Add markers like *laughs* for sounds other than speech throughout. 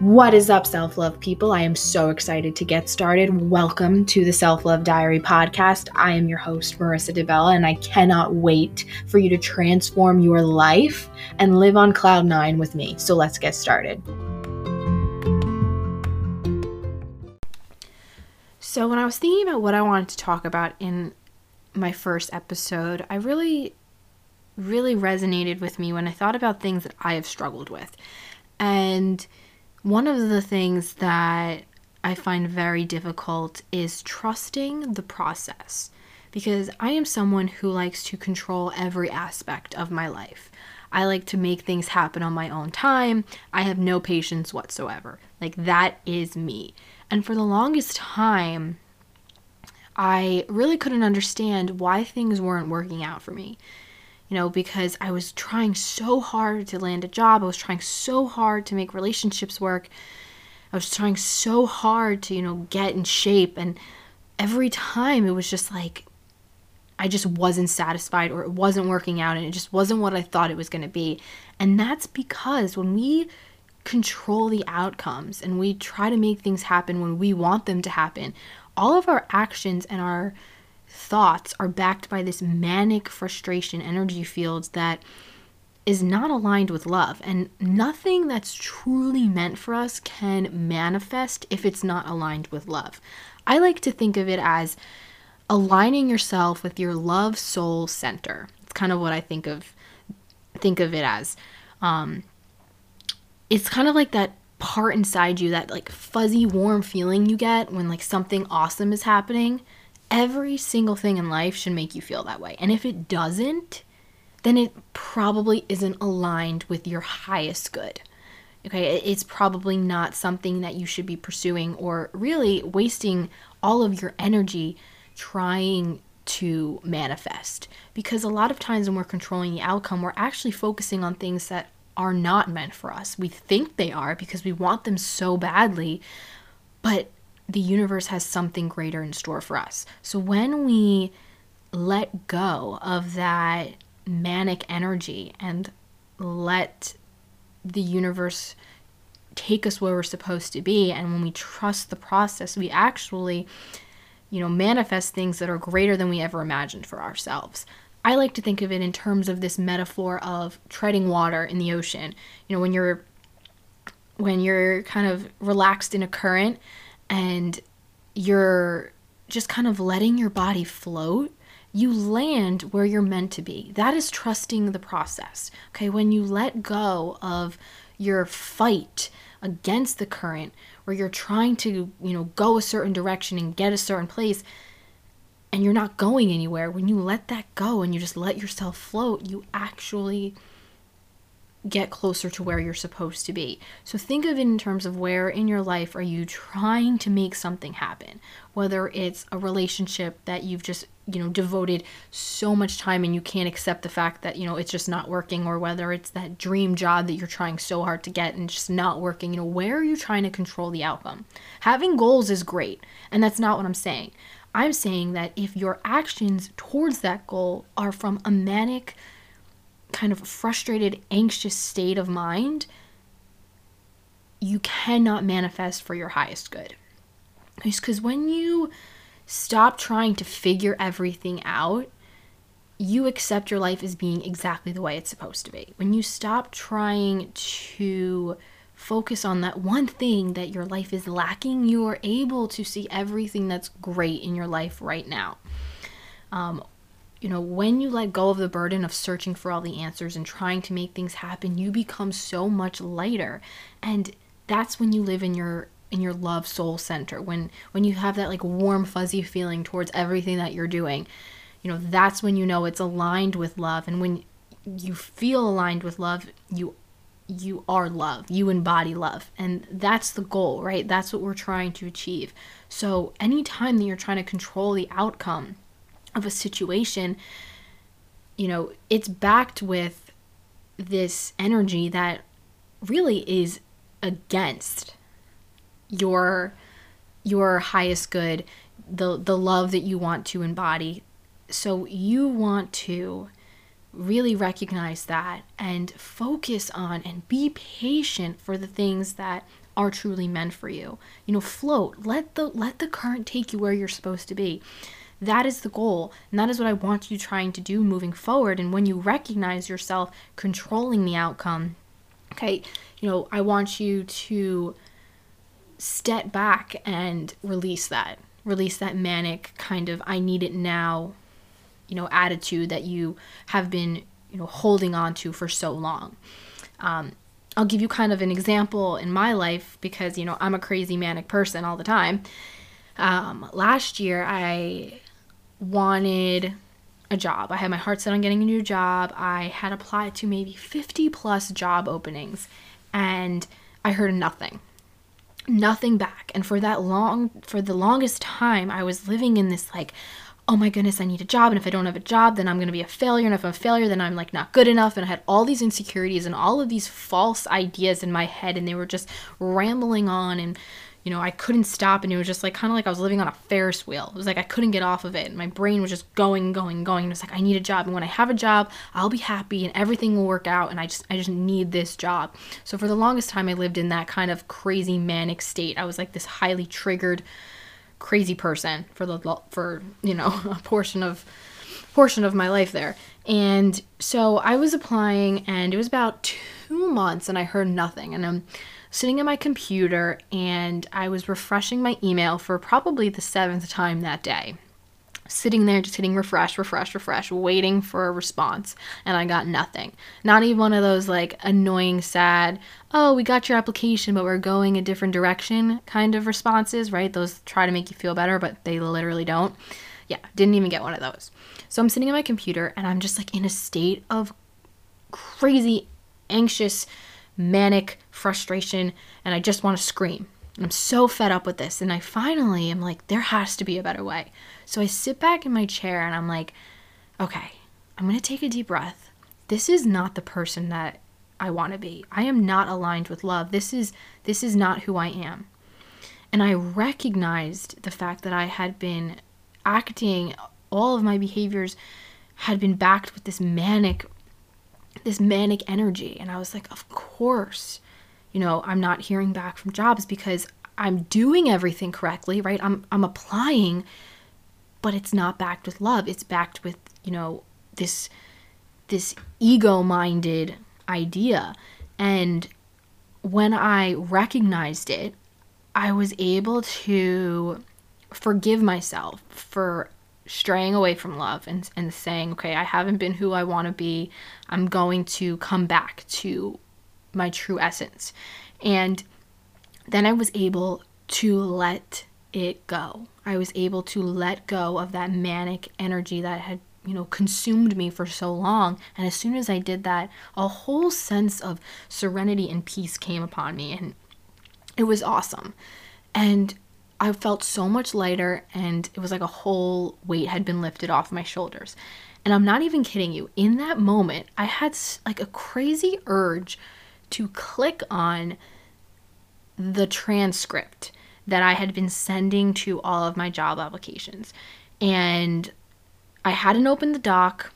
What is up, self love people? I am so excited to get started. Welcome to the Self Love Diary podcast. I am your host, Marissa DeBella, and I cannot wait for you to transform your life and live on cloud nine with me. So let's get started. So, when I was thinking about what I wanted to talk about in my first episode, I really, really resonated with me when I thought about things that I have struggled with. And one of the things that I find very difficult is trusting the process because I am someone who likes to control every aspect of my life. I like to make things happen on my own time. I have no patience whatsoever. Like, that is me. And for the longest time, I really couldn't understand why things weren't working out for me you know, because I was trying so hard to land a job. I was trying so hard to make relationships work. I was trying so hard to, you know, get in shape. And every time it was just like, I just wasn't satisfied or it wasn't working out and it just wasn't what I thought it was going to be. And that's because when we control the outcomes and we try to make things happen when we want them to happen, all of our actions and our thoughts are backed by this manic frustration energy fields that is not aligned with love. And nothing that's truly meant for us can manifest if it's not aligned with love. I like to think of it as aligning yourself with your love soul center. It's kind of what I think of think of it as. Um, it's kind of like that part inside you that like fuzzy warm feeling you get when like something awesome is happening every single thing in life should make you feel that way. And if it doesn't, then it probably isn't aligned with your highest good. Okay, it's probably not something that you should be pursuing or really wasting all of your energy trying to manifest. Because a lot of times when we're controlling the outcome, we're actually focusing on things that are not meant for us. We think they are because we want them so badly, but the universe has something greater in store for us. So when we let go of that manic energy and let the universe take us where we're supposed to be and when we trust the process we actually you know manifest things that are greater than we ever imagined for ourselves i like to think of it in terms of this metaphor of treading water in the ocean you know when you're when you're kind of relaxed in a current and you're just kind of letting your body float, you land where you're meant to be. That is trusting the process. Okay, when you let go of your fight against the current, where you're trying to, you know, go a certain direction and get a certain place, and you're not going anywhere, when you let that go and you just let yourself float, you actually get closer to where you're supposed to be. So think of it in terms of where in your life are you trying to make something happen? Whether it's a relationship that you've just, you know, devoted so much time and you can't accept the fact that, you know, it's just not working or whether it's that dream job that you're trying so hard to get and just not working, you know, where are you trying to control the outcome? Having goals is great, and that's not what I'm saying. I'm saying that if your actions towards that goal are from a manic kind of frustrated, anxious state of mind, you cannot manifest for your highest good. Because when you stop trying to figure everything out, you accept your life as being exactly the way it's supposed to be. When you stop trying to focus on that one thing that your life is lacking, you are able to see everything that's great in your life right now. Um, you know, when you let go of the burden of searching for all the answers and trying to make things happen, you become so much lighter. And that's when you live in your in your love soul center. When when you have that like warm fuzzy feeling towards everything that you're doing. You know, that's when you know it's aligned with love and when you feel aligned with love, you you are love. You embody love. And that's the goal, right? That's what we're trying to achieve. So, anytime that you're trying to control the outcome, of a situation, you know, it's backed with this energy that really is against your your highest good, the the love that you want to embody. So you want to really recognize that and focus on and be patient for the things that are truly meant for you. You know, float. Let the let the current take you where you're supposed to be. That is the goal, and that is what I want you trying to do moving forward. And when you recognize yourself controlling the outcome, okay, you know, I want you to step back and release that. Release that manic kind of I need it now, you know, attitude that you have been, you know, holding on to for so long. Um, I'll give you kind of an example in my life because, you know, I'm a crazy manic person all the time. Um, last year, I wanted a job. I had my heart set on getting a new job. I had applied to maybe 50 plus job openings and I heard nothing. Nothing back. And for that long for the longest time I was living in this like oh my goodness, I need a job. And if I don't have a job, then I'm going to be a failure. And if I'm a failure, then I'm like not good enough. And I had all these insecurities and all of these false ideas in my head. And they were just rambling on. And you know, I couldn't stop and it was just like kind of like I was living on a Ferris wheel. It was like I couldn't get off of it. And my brain was just going, going, going. And it was like I need a job and when I have a job, I'll be happy and everything will work out and I just I just need this job. So for the longest time I lived in that kind of crazy manic state. I was like this highly triggered crazy person for the for, you know, *laughs* a portion of portion of my life there. And so I was applying and it was about 2 months and I heard nothing and I'm sitting at my computer and I was refreshing my email for probably the seventh time that day. Sitting there just hitting refresh, refresh, refresh, waiting for a response, and I got nothing. Not even one of those like annoying, sad, oh, we got your application, but we're going a different direction kind of responses, right? Those try to make you feel better, but they literally don't. Yeah, didn't even get one of those. So I'm sitting at my computer and I'm just like in a state of crazy, anxious, manic frustration, and I just want to scream. I'm so fed up with this. And I finally am like, there has to be a better way. So I sit back in my chair and I'm like, okay, I'm going to take a deep breath. This is not the person that I want to be. I am not aligned with love. This is this is not who I am. And I recognized the fact that I had been acting all of my behaviors had been backed with this manic this manic energy. And I was like, of course, you know, I'm not hearing back from jobs because I'm doing everything correctly, right? I'm I'm applying, but it's not backed with love. It's backed with, you know, this this ego-minded idea. And when I recognized it, I was able to forgive myself for straying away from love and, and saying, okay, I haven't been who I want to be. I'm going to come back to my true essence. And then I was able to let it go. I was able to let go of that manic energy that had, you know, consumed me for so long. And as soon as I did that, a whole sense of serenity and peace came upon me. And it was awesome. And I felt so much lighter, and it was like a whole weight had been lifted off my shoulders. And I'm not even kidding you. In that moment, I had like a crazy urge to click on the transcript that I had been sending to all of my job applications. And I hadn't opened the doc.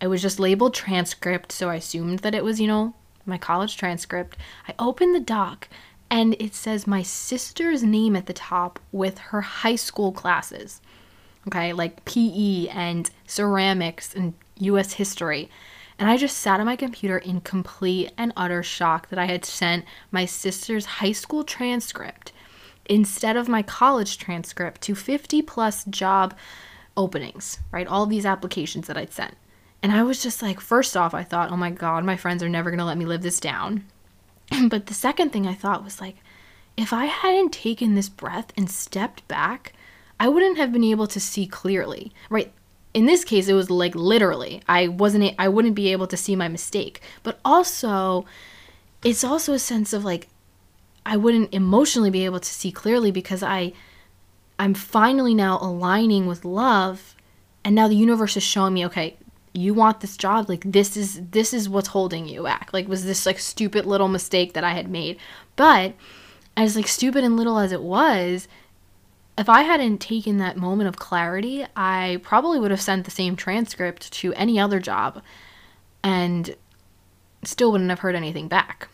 It was just labeled transcript, so I assumed that it was, you know, my college transcript. I opened the doc and it says my sister's name at the top with her high school classes. Okay, like PE and ceramics and US history. And I just sat on my computer in complete and utter shock that I had sent my sister's high school transcript instead of my college transcript to 50 plus job openings, right? All these applications that I'd sent. And I was just like, first off, I thought, oh my God, my friends are never to let me live this down. *clears throat* but the second thing I thought was like, if I hadn't taken this breath and stepped back, I wouldn't have been able to see clearly, right? In this case, it was like literally, I wasn't, I wouldn't be able to see my mistake. But also, it's also a sense of like, I wouldn't emotionally be able to see clearly because I, I'm finally now aligning with love, and now the universe is showing me, okay, you want this job like this is this is what's holding you back. Like was this like stupid little mistake that i had made? But as like stupid and little as it was if i hadn't taken that moment of clarity i probably would have sent the same transcript to any other job and still wouldn't have heard anything back.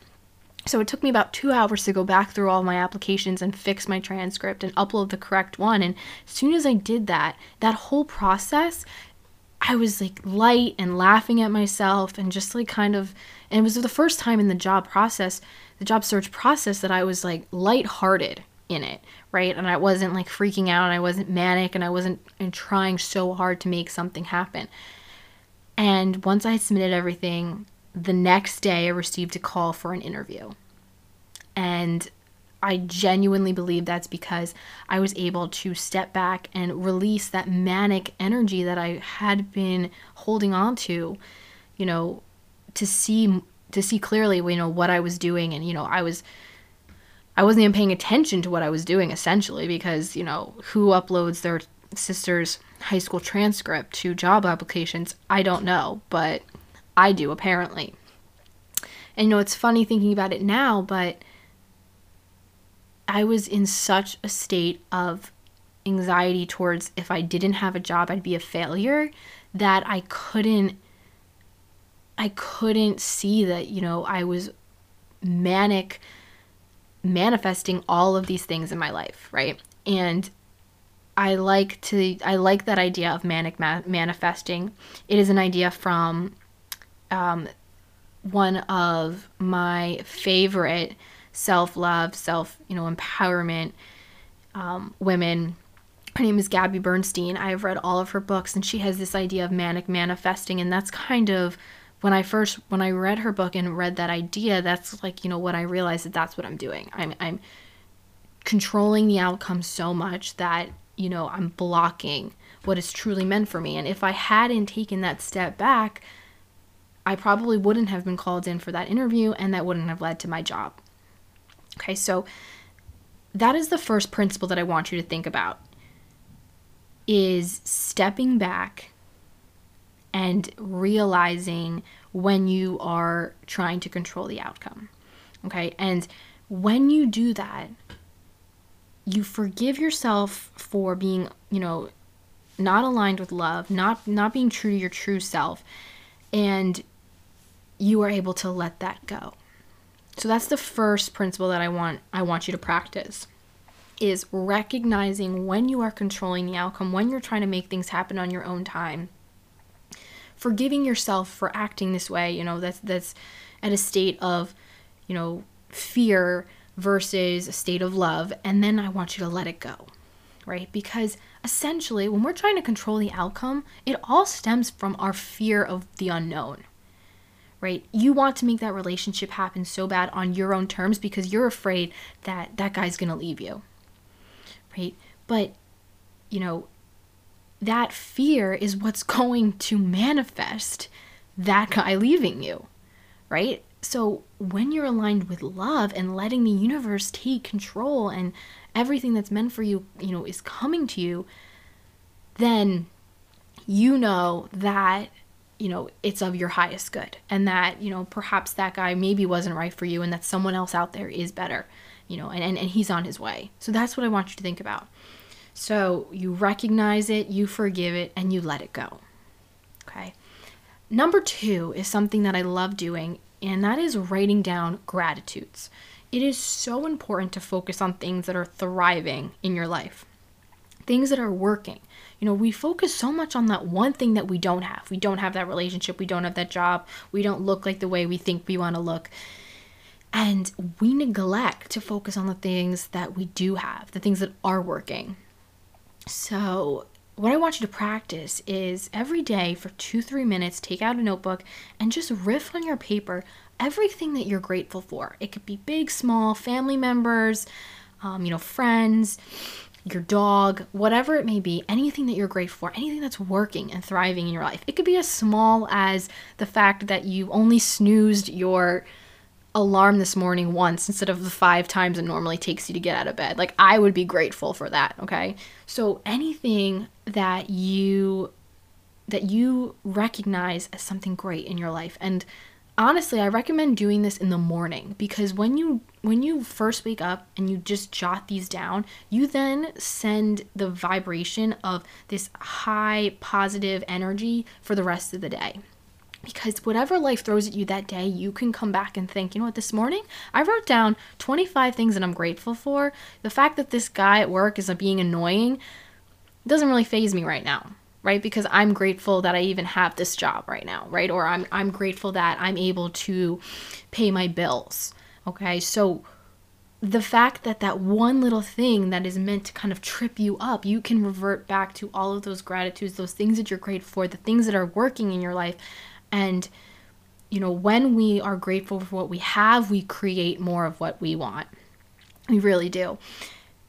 So it took me about two hours to go back through all my applications and fix my transcript and upload the correct one. And as soon as I did that, that whole process, I was like light and laughing at myself and just like kind of, and it was the first time in the job process, the job search process that I was like lighthearted in it, right? And I wasn't like freaking out and I wasn't manic and I wasn't and trying so hard to make something happen. And once I submitted everything, the next day I received a call for an interview. And I genuinely believe that's because I was able to step back and release that manic energy that I had been holding on to, you know, to see to see clearly, you know, what I was doing and you know, I was I wasn't even paying attention to what I was doing essentially because, you know, who uploads their sister's high school transcript to job applications? I don't know, but I do apparently. And you know, it's funny thinking about it now, but I was in such a state of anxiety towards if I didn't have a job, I'd be a failure that I couldn't I couldn't see that, you know, I was manic manifesting all of these things in my life, right? And I like to I like that idea of manic ma- manifesting. It is an idea from um, one of my favorite self-love, self, you know, empowerment um, women. Her name is Gabby Bernstein. I've read all of her books and she has this idea of manic manifesting and that's kind of when I first when I read her book and read that idea, that's like, you know, what I realized that that's what I'm doing. I'm I'm controlling the outcome so much that, you know, I'm blocking what is truly meant for me. And if I hadn't taken that step back, I probably wouldn't have been called in for that interview and that wouldn't have led to my job. Okay, so that is the first principle that I want you to think about is stepping back and realizing when you are trying to control the outcome. Okay? And when you do that, you forgive yourself for being, you know, not aligned with love, not not being true to your true self, and you are able to let that go. So that's the first principle that I want I want you to practice is recognizing when you are controlling the outcome, when you're trying to make things happen on your own time forgiving yourself for acting this way, you know, that's that's at a state of, you know, fear versus a state of love, and then I want you to let it go. Right? Because essentially, when we're trying to control the outcome, it all stems from our fear of the unknown. Right? You want to make that relationship happen so bad on your own terms because you're afraid that that guy's going to leave you. Right? But you know, that fear is what's *laughs* going to manifest that guy leaving you, right? So when you're aligned with love and letting the universe take control and everything that's meant for you, you know, is coming to you, then you know that you know it's of your highest good and that you know perhaps that guy maybe wasn't right for you and that someone else out there is better you know and, and, and he's on his way so that's what i want you to think about so you recognize it, you forgive it, and you let it go. Okay. Number two is something that I love doing, and that is writing down gratitudes. It is so important to focus on things that are thriving in your life, things that are working. You know, we focus so much on that one thing that we don't have. We don't have that relationship, we don't have that job, we don't look like the way we think we want to look. And we neglect to focus on the things that we do have, the things that are working. So, what I want you to practice is every day for two, three minutes, take out a notebook and just riff on your paper everything that you're grateful for. It could be big, small, family members, um, you know, friends, your dog, whatever it may be, anything that you're grateful for, anything that's working and thriving in your life. It could be as small as the fact that you only snoozed your alarm this morning once instead of the five times it normally takes you to get out of bed. Like, I would be grateful for that, okay? So, anything that you that you recognize as something great in your life and honestly i recommend doing this in the morning because when you when you first wake up and you just jot these down you then send the vibration of this high positive energy for the rest of the day. Because whatever life throws at you that day, you can come back and think, you know what, this morning I wrote down 25 things that I'm grateful for. The fact that this guy at work is uh, being annoying doesn't really faze me right now, right? Because I'm grateful that I even have this job right now, right? Or I'm I'm grateful that I'm able to pay my bills. Okay? So the fact that that one little thing that is meant to kind of trip you up, you can revert back to all of those gratitudes, those things that you're grateful for, the things that are working in your life and, you know, when we are grateful for what we have, we create more of what we want. We really do.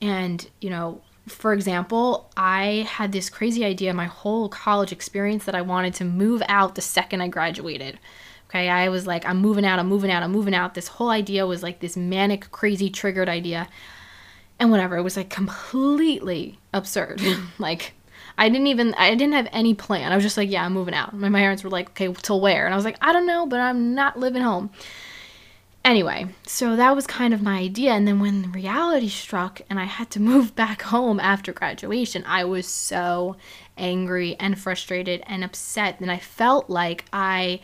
And, you know, for example, I had this crazy idea my whole college experience that I wanted to move out the second I graduated. Okay, I was like, I'm moving out, I'm moving out, I'm moving out. This whole idea was like this manic, crazy, triggered idea. And whatever, it was like completely absurd. *laughs* like, I didn't even I didn't have any plan. I was just like, yeah, I'm moving out. My parents were like, okay, till where? And I was like, I don't know, but I'm not living home. Anyway, so that was kind of my idea. And then when reality struck and I had to *laughs* move back home after graduation, I was so angry and frustrated and upset. And I felt like I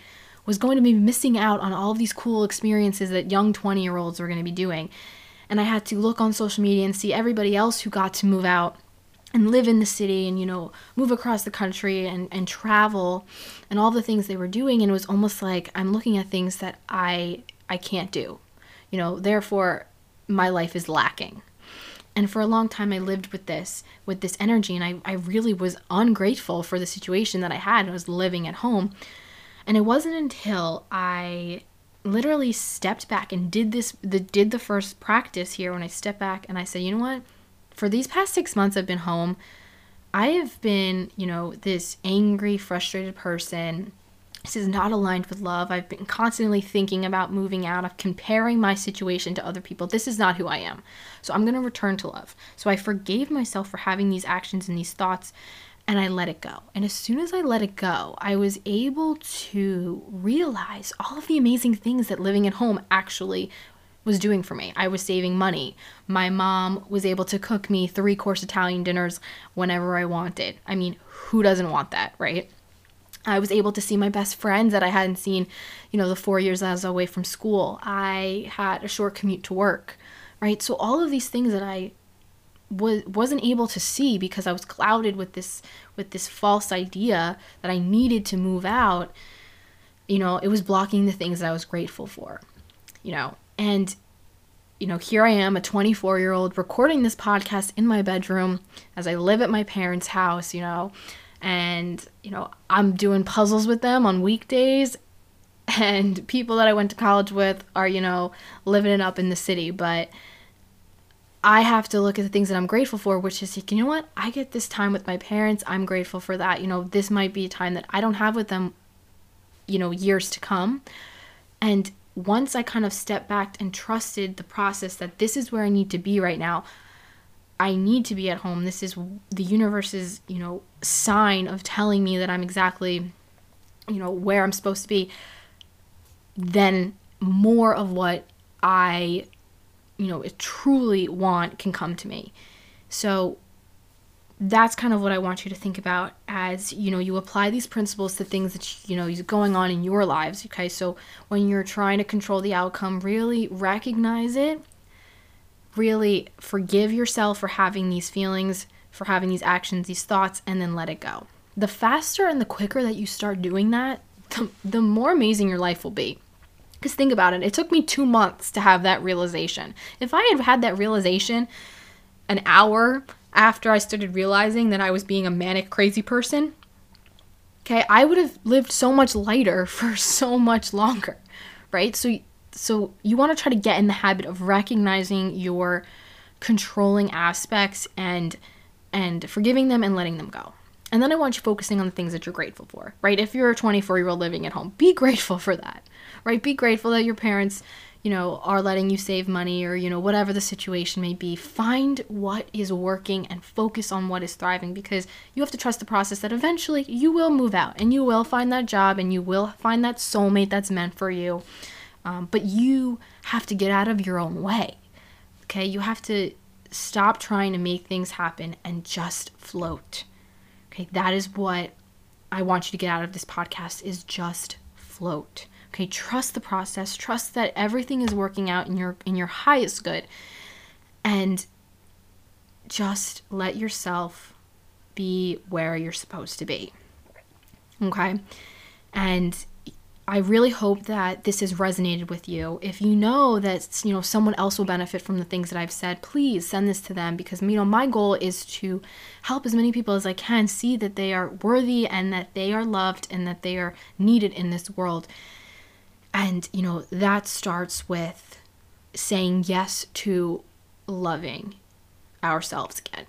was going to be missing out on all of these cool experiences that young 20 year olds were going to be doing. And I had to look on social media and see everybody else who got to move out and live in the city and you know move across the country and and travel and all the things they were doing and it was almost like i'm looking at things that i i can't do. You know therefore my life is lacking. And for a long time i lived with this with this energy and i, I really was ungrateful for the situation that i had i was living at home. And it wasn't until i literally stepped back and did this the did the first practice here when i stepped back and i said you know what? For these past six months I've been home, I have been, you know, this angry, frustrated person. This is not aligned with love. I've been constantly thinking about moving out, of comparing my situation to other people. This is not who I am. So I'm going to return to love. So I forgave myself for having these actions and these thoughts and I let it go. And as soon as I let it go, I was able to realize all of the amazing things that living at home actually was doing for me. I was saving money. My mom was able to cook me three course Italian dinners whenever I wanted. I mean, who doesn't want that, right? I was able to see my best friends that I hadn't seen, you know, the four years I was away from school. I had a short commute to work, right? So all of these things that I was wasn't able to see because I was clouded with this with this false idea that I needed to move out. You know, it was blocking the things that I was grateful for. You know, and, you know, here I am, a 24 year old, recording this podcast in my bedroom as I live at my parents' house, you know, and, you know, I'm doing puzzles with them on weekdays. And people that I went to college with are, you know, living it up in the city. But I have to look at the things that I'm grateful for, which is, like, you know what? I get this time with my parents. I'm grateful for that. You know, this might be a time that I don't have with them, you know, years to come. And once I kind of stepped back and trusted the process that this is where I need to be right now, I need to be at home. This is the universe's, you know, sign of telling me that I'm exactly, you know, where I'm supposed to be. Then more of what I, you know, truly want can come to me. So that's kind of what I want you to think about as you know you apply these principles to things that you know is going on in your lives. Okay, so when you're trying to control the outcome, really recognize it. Really forgive yourself for having these feelings, for having these actions, these thoughts, and then let it go. The faster and the quicker that you start doing that, the, the more amazing your life will be. Because think about it, it took me two months to have that realization. If I had had that realization an hour after I started realizing that I was being a manic, crazy person, okay, I would have lived so much lighter *laughs* for so much longer, right? So, so you want to try to get in the habit of recognizing your controlling aspects and and forgiving them and letting them go. And then I want you focusing on the things that you're grateful for, right? If you're a 24 year old living at home, be *laughs* grateful for that, right? Be grateful that your parents you know, are letting you save money or, you know, whatever the situation may be. Find what is working and focus on what is thriving because you have to trust the process that eventually you will move out and you will find that job and you will find that soulmate that's meant for you. Um, but you have to get out of your own way. Okay. You have to stop trying to make things happen and just float. Okay. That is what I want you to get out of this podcast is just float. Okay, trust the process, trust that everything is working out in your in your highest good. And just let yourself be where you're supposed to be. Okay? And I really hope that this has resonated with you. If you know that you know someone else will benefit from the things that I've said, please send this to them because you know my goal is to help as many people as I can see that they are worthy and that they are loved and that they are needed in this world. And you know that starts with saying yes to loving ourselves again.